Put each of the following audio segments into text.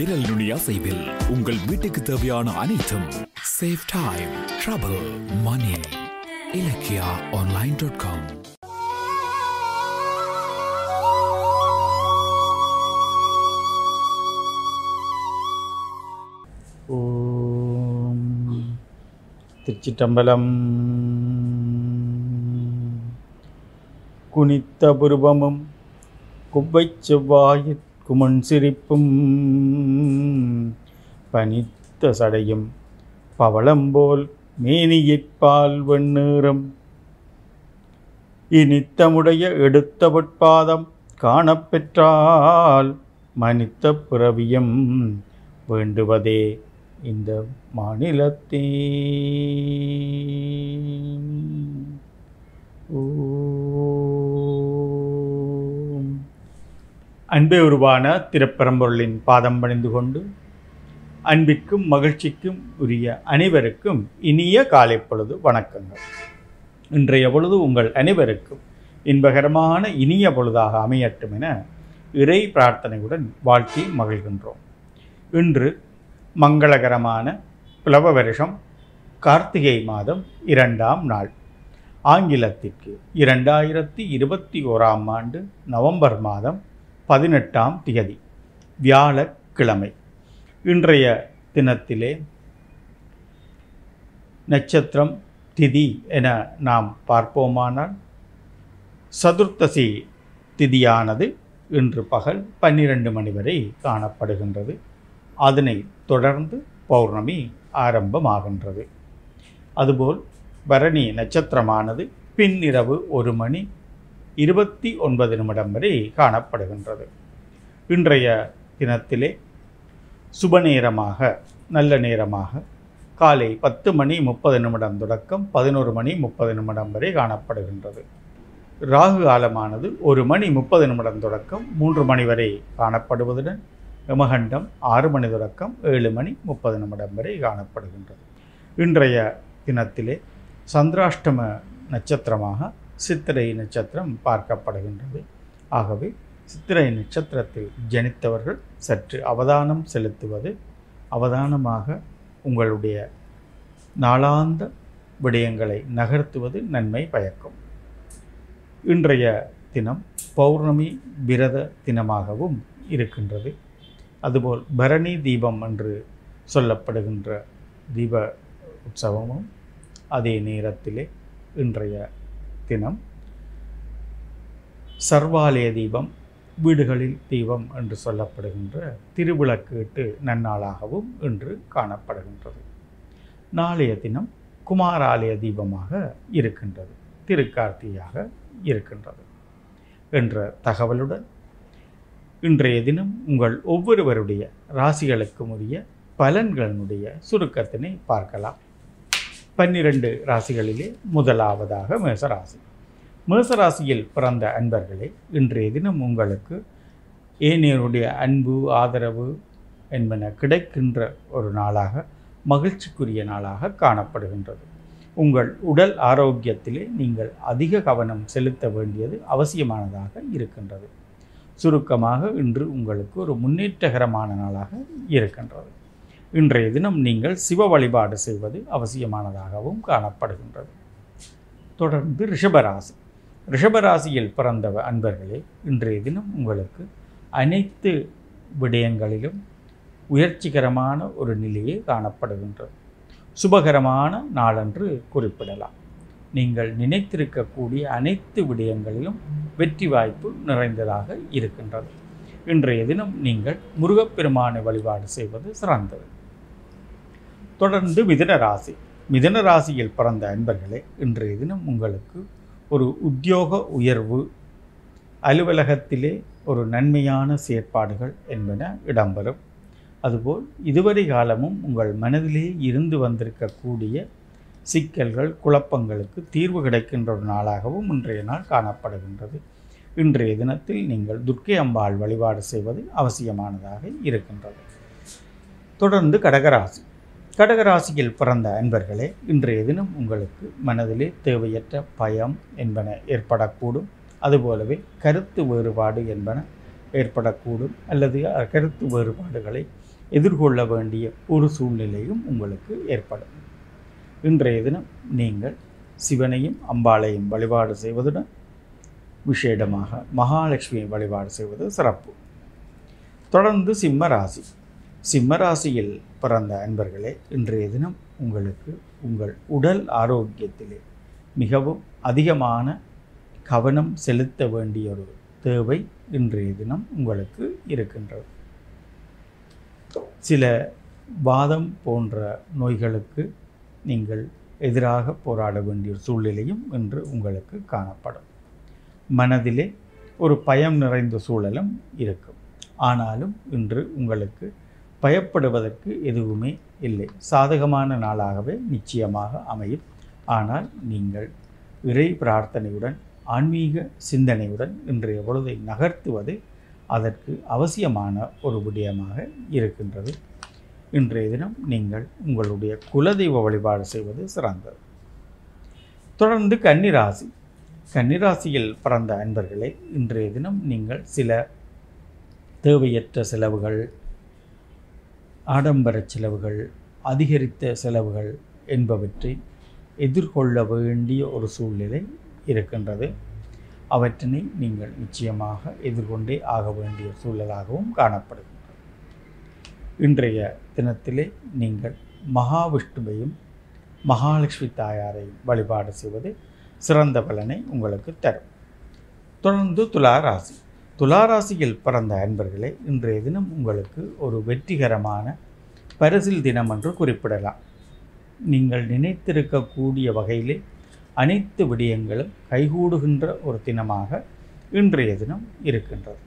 விரல் நுனி அசைவில் உங்கள் வீட்டுக்கு தேவையான அனைத்தும் save time trouble money Ilakkiya online dot com Thiruchitrambalam. குனித்த புருவமும் குவ்வைச் செவ்வாயிற் குமண் சிரிப்பும் பனித்த சடையும் பவளம்போல் மேனியிற்பால் வெண்ணீறும் இனித்தமுடைய எடுத்தவட்பாதம் காணப்பெற்றால் மனித்த பிறவியம் வேண்டுவதே இந்த மாநிலத்தே. ஓ. அன்பே உருவான திருப்பரம்பொருளின் பாதம் பணிந்து கொண்டு அன்பிற்கும் மகிழ்ச்சிக்கும் உரிய அனைவருக்கும் இனிய காலை பொழுது வணக்கங்கள். இன்றைய பொழுது உங்கள் அனைவருக்கும் இன்பகரமான இனிய பொழுதாக அமையட்டும் என இறை பிரார்த்தனையுடன் வாழ்த்தி மகிழ்கின்றோம். இன்று மங்களகரமான பிளவ வருஷம் கார்த்திகை மாதம் இரண்டாம் நாள். ஆங்கிலத்திற்கு இரண்டாயிரத்தி இருபத்தி ஓராம் ஆண்டு நவம்பர் மாதம் பதினெட்டாம் திகதி வியாழக்கிழமை. இன்றைய தினத்திலே நட்சத்திரம் திதி என நாம் பார்ப்போமானால் சதுர்த்தசி திதியானது இன்று பகல் பன்னிரண்டு மணி வரை காணப்படுகின்றது. அதனை தொடர்ந்து பௌர்ணமி ஆரம்பமாகின்றது. அதுபோல் பரணி நட்சத்திரமானது பின்னிரவு ஒரு மணி இருபத்தி ஒன்பது நிமிடம் வரை காணப்படுகின்றது. இன்றைய தினத்திலே சுப நேரமாக நல்ல நேரமாக காலை பத்து மணி முப்பது நிமிடம் தொடக்கம் பதினோரு மணி முப்பது நிமிடம் வரை காணப்படுகின்றது. ராகு காலமானது ஒரு மணி முப்பது நிமிடம் தொடக்கம் மூன்று மணி வரை காணப்படுவதுடன் யமகண்டம் ஆறு மணி தொடக்கம் ஏழு மணி முப்பது நிமிடம் வரை காணப்படுகின்றது. இன்றைய தினத்திலே சந்திராஷ்டம நட்சத்திரமாக சித்திரை நட்சத்திரம் பார்க்கப்படுகின்றது. ஆகவே சித்திரை நட்சத்திரத்தில் ஜனித்தவர்கள் சற்று அவதானம் செலுத்துவது அவதானமாக உங்களுடைய நாளாந்த விடயங்களை நகர்த்துவது நன்மை பயக்கும். இன்றைய தினம் பௌர்ணமி விரத தினமாகவும் இருக்கின்றது. அதுபோல் பரணி தீபம் என்று சொல்லப்படுகின்ற தீப உற்சவமும் அதே நேரத்திலே இன்றைய தினம். சர்வாலய தீபம் வீடுகளில் தீபம் என்று சொல்லப்படுகின்ற திருவிளக்கீட்டு நன்னாளாகவும் இன்று காணப்படுகின்றது. நாளைய தினம் குமாராலய தீபமாக இருக்கின்றது திருக்கார்த்தியாக இருக்கின்றது என்ற தகவலுடன் இன்றைய தினம் உங்கள் ஒவ்வொருவருடைய ராசிகளுக்கும் உரிய பலன்களினுடைய சுருக்கத்தினை பார்க்கலாம். பன்னிரண்டு ராசிகளிலே முதலாவதாக மேசராசி. மேசராசியில் பிறந்த அன்பர்களே இன்றைய தினம் உங்களுக்கு ஏனையருடைய அன்பு ஆதரவு என்பன கிடைக்கின்ற ஒரு நாளாக மகிழ்ச்சிக்குரிய நாளாக காணப்படுகின்றது. உங்கள் உடல் ஆரோக்கியத்திலே நீங்கள் அதிக கவனம் செலுத்த வேண்டியது அவசியமானதாக இருக்கின்றது. சுருக்கமாக இன்று உங்களுக்கு ஒரு முன்னேற்றகரமான நாளாக இருக்கின்றது. இன்றைய தினம் நீங்கள் சிவ வழிபாடு செய்வது அவசியமானதாகவும் காணப்படுகின்றது. தொடர்ந்து ரிஷபராசி. ரிஷபராசியில் பிறந்த அன்பர்களே இன்றைய தினம் உங்களுக்கு அனைத்து விடயங்களிலும் உயர்ச்சிகரமான ஒரு நிலையே காணப்படுகின்றது. சுபகரமான நாளன்று குறிப்பிடலாம். நீங்கள் நினைத்திருக்கக்கூடிய அனைத்து விடயங்களிலும் வெற்றி வாய்ப்பு நிறைந்ததாக இருக்கின்றது. இன்றைய தினம் நீங்கள் முருகப்பெருமானை வழிபாடு செய்வது சிறந்தது. தொடர்ந்து மிதன ராசி. மிதன ராசியில் பிறந்த அன்பர்களே இன்றைய தினம் உங்களுக்கு ஒரு உத்தியோக உயர்வு அலுவலகத்திலே ஒரு நன்மையான செயற்பாடுகள் என்பன இடம்பெறும். அதுபோல் இதுவரை காலமும் உங்கள் மனதிலே இருந்து வந்திருக்கக்கூடிய சிக்கல்கள் குழப்பங்களுக்கு தீர்வு கிடைக்கின்ற ஒரு நாளாகவும் இன்றைய நாள் காணப்படுகின்றது. இன்றைய தினத்தில் நீங்கள் துர்க்கை அம்பாள் வழிபாடு செய்வது அவசியமானதாக இருக்கின்றது. தொடர்ந்து கடகராசி. கடகராசியில் பிறந்த அன்பர்களே இன்றைய தினம் உங்களுக்கு மனதிலே தேவையற்ற பயம் என்பன ஏற்படக்கூடும். அதுபோலவே கருத்து வேறுபாடு என்பன ஏற்படக்கூடும். அல்லது கருத்து வேறுபாடுகளை எதிர்கொள்ள வேண்டிய ஒரு சூழ்நிலையும் உங்களுக்கு ஏற்படும். இன்றைய தினம் நீங்கள் சிவனையும் அம்பாளையும் வழிபாடு செய்வதுடன் விசேடமாக மகாலட்சுமியை வழிபாடு செய்வது சிறப்பு. தொடர்ந்து சிம்ம ராசி. சிம்மராசியில் பிறந்த அன்பர்களே இன்றைய தினம் உங்களுக்கு உங்கள் உடல் ஆரோக்கியத்திலே மிகவும் அதிகமான கவனம் செலுத்த வேண்டிய ஒரு தேவை இன்றைய தினம் உங்களுக்கு இருக்கின்றது. சில வாதம் போன்ற நோய்களுக்கு நீங்கள் எதிராக போராட வேண்டிய ஒரு சூழ்நிலையும் இன்று உங்களுக்கு காணப்படும். மனதிலே ஒரு பயம் நிறைந்த சூழலும் இருக்கும். ஆனாலும் இன்று உங்களுக்கு பயப்படுவதற்கு எதுவுமே இல்லை. சாதகமான நாளாகவே நிச்சயமாக அமையும். ஆனால் நீங்கள் இறை பிரார்த்தனையுடன் ஆன்மீக சிந்தனையுடன் இன்றைய பொழுதை நகர்த்துவது அதற்கு அவசியமான ஒரு விடயமாக இருக்கின்றது. இன்றைய தினம் நீங்கள் உங்களுடைய குலதெய்வ வழிபாடு செய்வது சிறந்தது. தொடர்ந்து கன்னிராசி. கன்னிராசியில் பிறந்த அன்பர்களே இன்றைய தினம் நீங்கள் சில தேவையற்ற செலவுகள் ஆடம்பர செலவுகள் அதிகரித்த செலவுகள் என்பவற்றை எதிர்கொள்ள வேண்டிய ஒரு சூழ்நிலை இருக்கின்றது. அவற்றினை நீங்கள் நிச்சயமாக எதிர்கொண்டே ஆக வேண்டிய சூழலாகவும் காணப்படுகின்றது இன்றைய தினத்திலே நீங்கள் மகாவிஷ்ணுவையும் மகாலட்சுமி தாயாரையும் வழிபாடு செய்வது சிறந்த பலனை உங்களுக்கு தரும். தொடர்ந்து துலா ராசி. துலா ராசியில் பிறந்த அன்பர்களே இன்றைய தினம் உங்களுக்கு ஒரு வெற்றிகரமான பரிசில் தினம் என்று குறிப்பிடலாம். நீங்கள் நினைத்திருக்கக்கூடிய வகையிலே அனைத்து விடயங்களும் கைகூடுகின்ற ஒரு தினமாக இன்றைய தினம் இருக்கின்றது.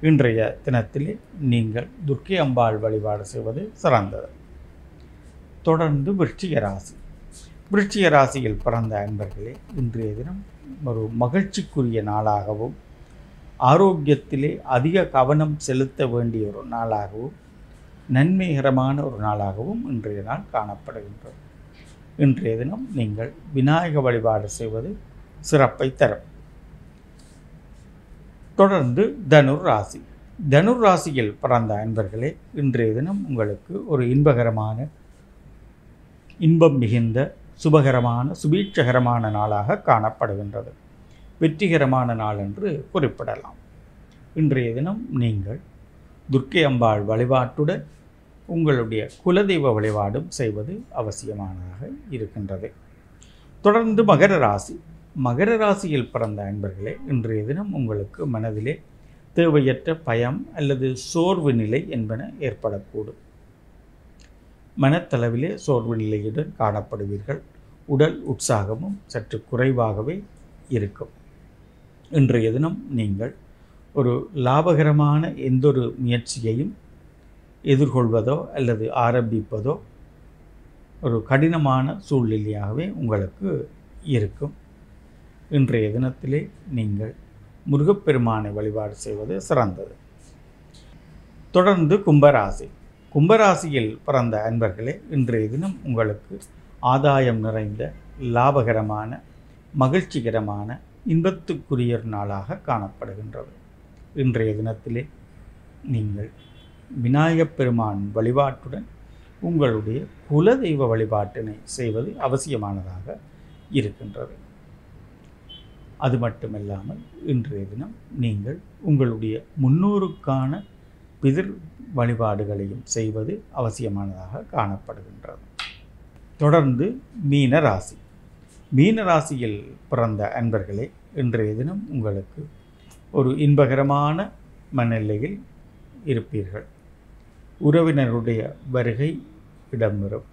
இன்றைய தினத்திலே நீங்கள் துர்க்கை அம்பாள் வழிபாடு செய்வது சிறந்தது. தொடர்ந்து விருச்சிக ராசி. விருச்சிக ராசியில் பிறந்த அன்பர்களே இன்றைய தினம் ஒரு மகிழ்ச்சிக்குரிய நாளாகவும் ஆரோக்கியத்திலே அதிக கவனம் செலுத்த வேண்டிய ஒரு நாளாகவும் நன்மைகரமான ஒரு நாளாகவும் இன்றைய நாள் காணப்படுகின்றது. இன்றைய தினம் நீங்கள் விநாயக வழிபாடு செய்வது சிறப்பை தரும். தொடர்ந்து தனுர் ராசி தனுர் ராசியில் பிறந்த அன்பர்களே இன்றைய தினம் உங்களுக்கு ஒரு இன்பகரமான இன்பம் மிகுந்த சுபகரமான சுபீட்சகரமான நாளாக காணப்படுகின்றது. வெற்றிகரமான நாள் என்று குறிப்பிடலாம். இன்றைய தினம் நீங்கள் துர்க்கை அம்பாள் வழிபாட்டுடன் உங்களுடைய குலதெய்வ வழிபாடும் செய்வது அவசியமானதாக இருக்கின்றது. தொடர்ந்து மகர ராசி. மகர ராசியில் பிறந்த அன்பர்களே இன்றைய தினம் உங்களுக்கு மனதிலே தேவையற்ற பயம் அல்லது சோர்வு நிலை என்பன ஏற்படக்கூடும். மனத்தளவிலே சோர்வு நிலையுடன் காணப்படுவீர்கள். உடல் உற்சாகமும் சற்று குறைவாகவே இருக்கும். இன்றைய தினம் நீங்கள் ஒரு லாபகரமான எந்தொரு முயற்சியையும் எதிர்கொள்வதோ அல்லது ஆரம்பிப்பதோ ஒரு கடினமான சூழ்நிலையாகவே உங்களுக்கு இருக்கும். இன்றைய தினத்திலே நீங்கள் முருகப்பெருமானை வழிபாடு செய்வது சிறந்தது. தொடர்ந்து கும்பராசி. கும்பராசியில் பிறந்த அன்பர்களே இன்றைய தினம் உங்களுக்கு ஆதாயம் நிறைந்த லாபகரமான மகிழ்ச்சிகரமான இன்பத்துக்குரிய நாளாக காணப்படுகின்றது. இன்றைய தினத்திலே நீங்கள் விநாயகப் பெருமான் வழிபாட்டுடன் உங்களுடைய குலதெய்வ வழிபாட்டினை செய்வது அவசியமானதாக இருக்கின்றது. அது மட்டுமல்லாமல் இன்றைய தினம் நீங்கள் உங்களுடைய முன்னோருக்கான பிதிர் வழிபாடுகளையும் செய்வது அவசியமானதாக காணப்படுகின்றது. தொடர்ந்து மீன ராசி மீன ராசியில் பிறந்த அன்பர்களே இன்றைய தினம் உங்களுக்கு ஒரு இன்பகரமான மனநிலையில் இருப்பீர்கள். உறவினருடைய வருகை இடம்பெறும்.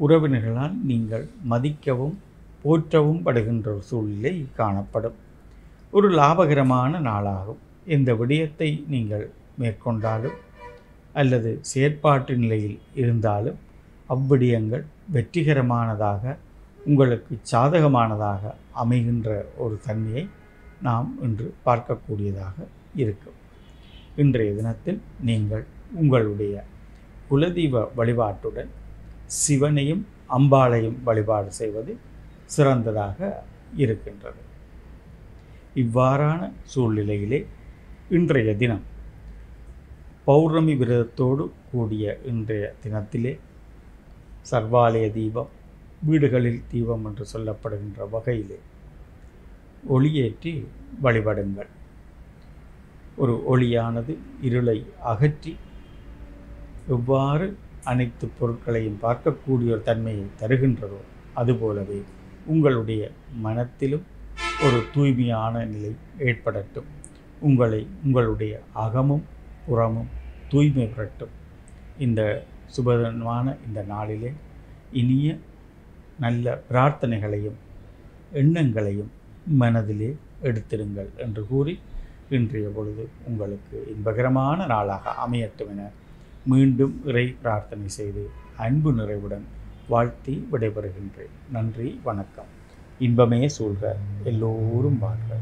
உறவினர்களால் நீங்கள் மதிக்கவும் போற்றவும் படுகின்ற ஒரு சூழ்நிலை காணப்படும். ஒரு லாபகரமான நாளாகும். இந்த விடயத்தை நீங்கள் மேற்கொண்டாலும் அல்லது செயற்பாட்டு நிலையில் இருந்தாலும் அவ்விடயங்கள் வெற்றிகரமானதாக உங்களுக்கு சாதகமானதாக அமைகின்ற ஒரு தன்மையை நாம் இன்று பார்க்கக்கூடியதாக இருக்கும். இன்றைய தினத்தில் நீங்கள் உங்களுடைய குலதெய்வ வழிபாட்டுடன் சிவனையும் அம்பாளையும் வழிபாடு செய்வது சிறந்ததாக இருக்கின்றது. இவ்வாறான சூழ்நிலையிலே இன்றைய தினம் பௌர்ணமி விரதத்தோடு கூடிய இன்றைய தினத்திலே சர்வாலய தீபம் வீடுகளில் தீபம் என்று சொல்லப்படுகின்ற வகையிலே ஒளியேற்றி வழிபடுங்கள். ஒரு ஒளியானது இருளை அகற்றி எவ்வாறு அனைத்து பொருட்களையும் பார்க்கக்கூடிய ஒரு தன்மையை தருகின்றதோ அதுபோலவே உங்களுடைய மனத்திலும் ஒரு தூய்மையான நிலை ஏற்படட்டும். உங்களை உங்களுடைய அகமும் புறமும் தூய்மை பெறட்டும் இந்த சுபதமான இந்த நாளிலே இனிய நல்ல பிரார்த்தனைகளையும் எண்ணங்களையும் மனதிலே எடுத்திருங்கள் என்று கூறி இன்றைய பொழுது உங்களுக்கு இன்பகரமான நாளாக அமையட்டும் என மீண்டும் இறை பிரார்த்தனை செய்து அன்பு நிறைவுடன் வாழ்த்தி விடைபெறுகின்றேன். நன்றி வணக்கம். இன்பமே சூழ்க எல்லோரும் வாழ்க.